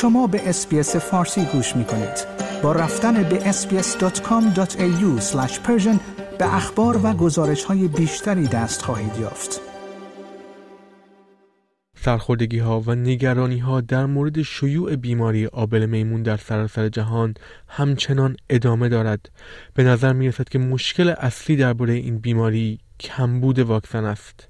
شما به اسپیس فارسی گوش می کنید. با رفتن به sbs.com.au به اخبار و گزارش های بیشتری دست خواهید یافت. سرخوردگی ها و نگرانی ها در مورد شیوع بیماری آبل میمون در سراسر جهان همچنان ادامه دارد. به نظر می رسد که مشکل اصلی درباره این بیماری کمبود واکسن است.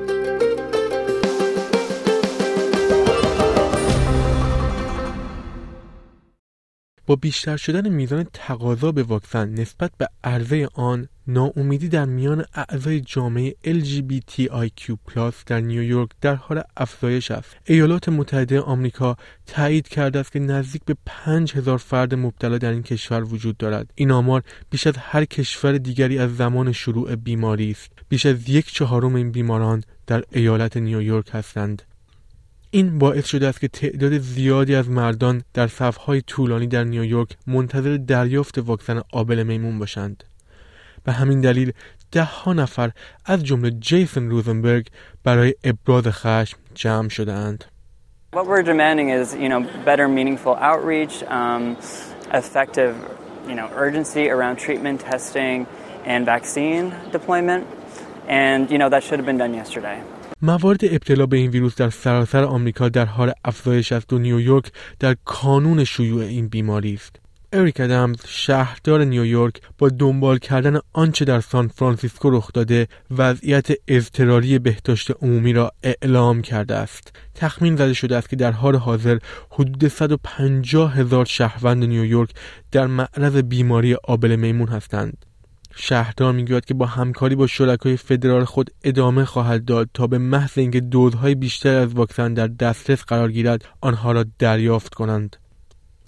بیشتر شدن میزان تقاضا به واکسن نسبت به عرضه آن ناامیدی در میان اعضای جامعه LGBTIQ+ در نیویورک در حال افزایش است. ایالات متحده آمریکا تایید کرده است که نزدیک به 5000 فرد مبتلا در این کشور وجود دارد. این آمار بیش از هر کشور دیگری از زمان شروع بیماری است. بیش از یک چهارم این بیماران در ایالت نیویورک هستند. این باعث شده است که تعداد زیادی از مردان در صفهای طولانی در نیویورک منتظر دریافت واکسن آبل میمون باشند. به همین دلیل ده ها نفر از جمله جیسون روزنبرگ برای ابراز خشم جمع شدند. What we're demanding is, you know, better meaningful outreach, um, effective, you know, urgency around treatment, testing, and vaccine deployment. And, you know, that should have been done yesterday. موارد ابتلا به این ویروس در سراسر آمریکا در حال افزایش است و نیویورک در کانون شیوع این بیماری است. اریک ادمز شهردار نیویورک با دنبال کردن آنچه در سان فرانسیسکو رخ داده وضعیت اضطراری بهداشت عمومی را اعلام کرده است تخمین زده شده است که در حال حاضر حدود 150 هزار شهروند نیویورک در معرض بیماری آبله میمون هستند شهردار می‌گوید که با همکاری با شرکای فدرال خود ادامه خواهد داد تا به محض اینکه دودهای بیشتر از واکسن در دسترس قرار گیرد آنها را دریافت کنند.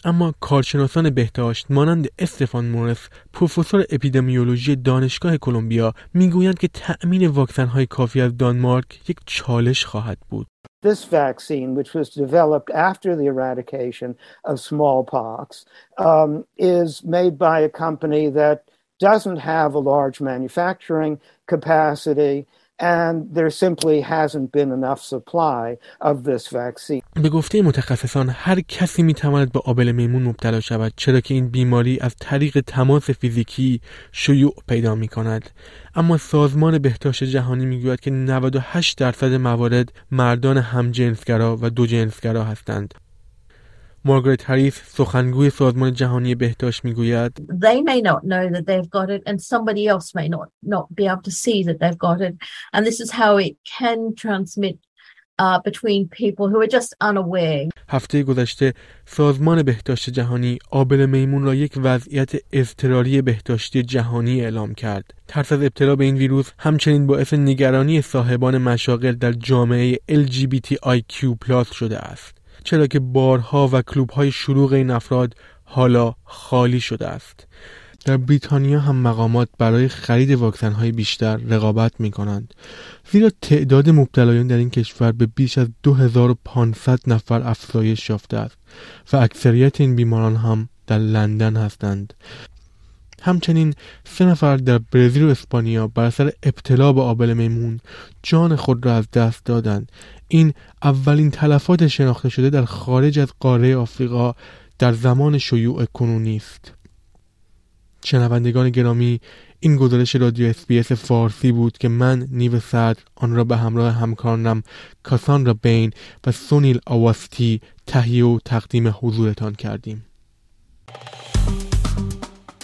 اما کارشناسان بهداشت مانند استفان مورس پروفسور اپیدمیولوژی دانشگاه کلمبیا می‌گویند که تأمین واکسن های کافی از دانمارک یک چالش خواهد بود. This vaccine, which was developed after the eradication of smallpox, um, is made by a company that doesn't have a large manufacturing capacity and there simply hasn't been enough supply of this vaccine. به گفته متخصصان هر کسی می تواند به آبل میمون مبتلا شود چرا که این بیماری از طریق تماس فیزیکی شیوع پیدا می کند اما سازمان بهداشت جهانی می گوید که 98 درصد موارد مردان همجنسگرا و دو جنسگرا هستند مارگارت هریس سخنگوی سازمان جهانی بهداشت می‌گوید They may not know that they've got it and somebody else may not not be able to see that they've got it and this is how it can transmit uh, between people who are just unaware. هفته گذشته سازمان بهداشت جهانی آبل میمون را یک وضعیت اضطراری بهداشتی جهانی اعلام کرد. ترس از ابتلا به این ویروس همچنین باعث نگرانی صاحبان مشاغل در جامعه LGBTIQ+ شده است. چرا که بارها و کلوب های شلوغ این افراد حالا خالی شده است. در بریتانیا هم مقامات برای خرید واکسن های بیشتر رقابت می کنند زیرا تعداد مبتلایان در این کشور به بیش از 2500 نفر افزایش یافته است و اکثریت این بیماران هم در لندن هستند. همچنین سه نفر در برزیل و اسپانیا بر اثر ابتلا به آبل میمون جان خود را از دست دادند. این اولین تلفات شناخته شده در خارج از قاره آفریقا در زمان شیوع کنونی است شنوندگان گرامی این گزارش رادیو SBS فارسی بود که من نیو صدر آن را به همراه همکارانم کاساندرا بین و سونیل آواستی تهیه و تقدیم حضورتان کردیم.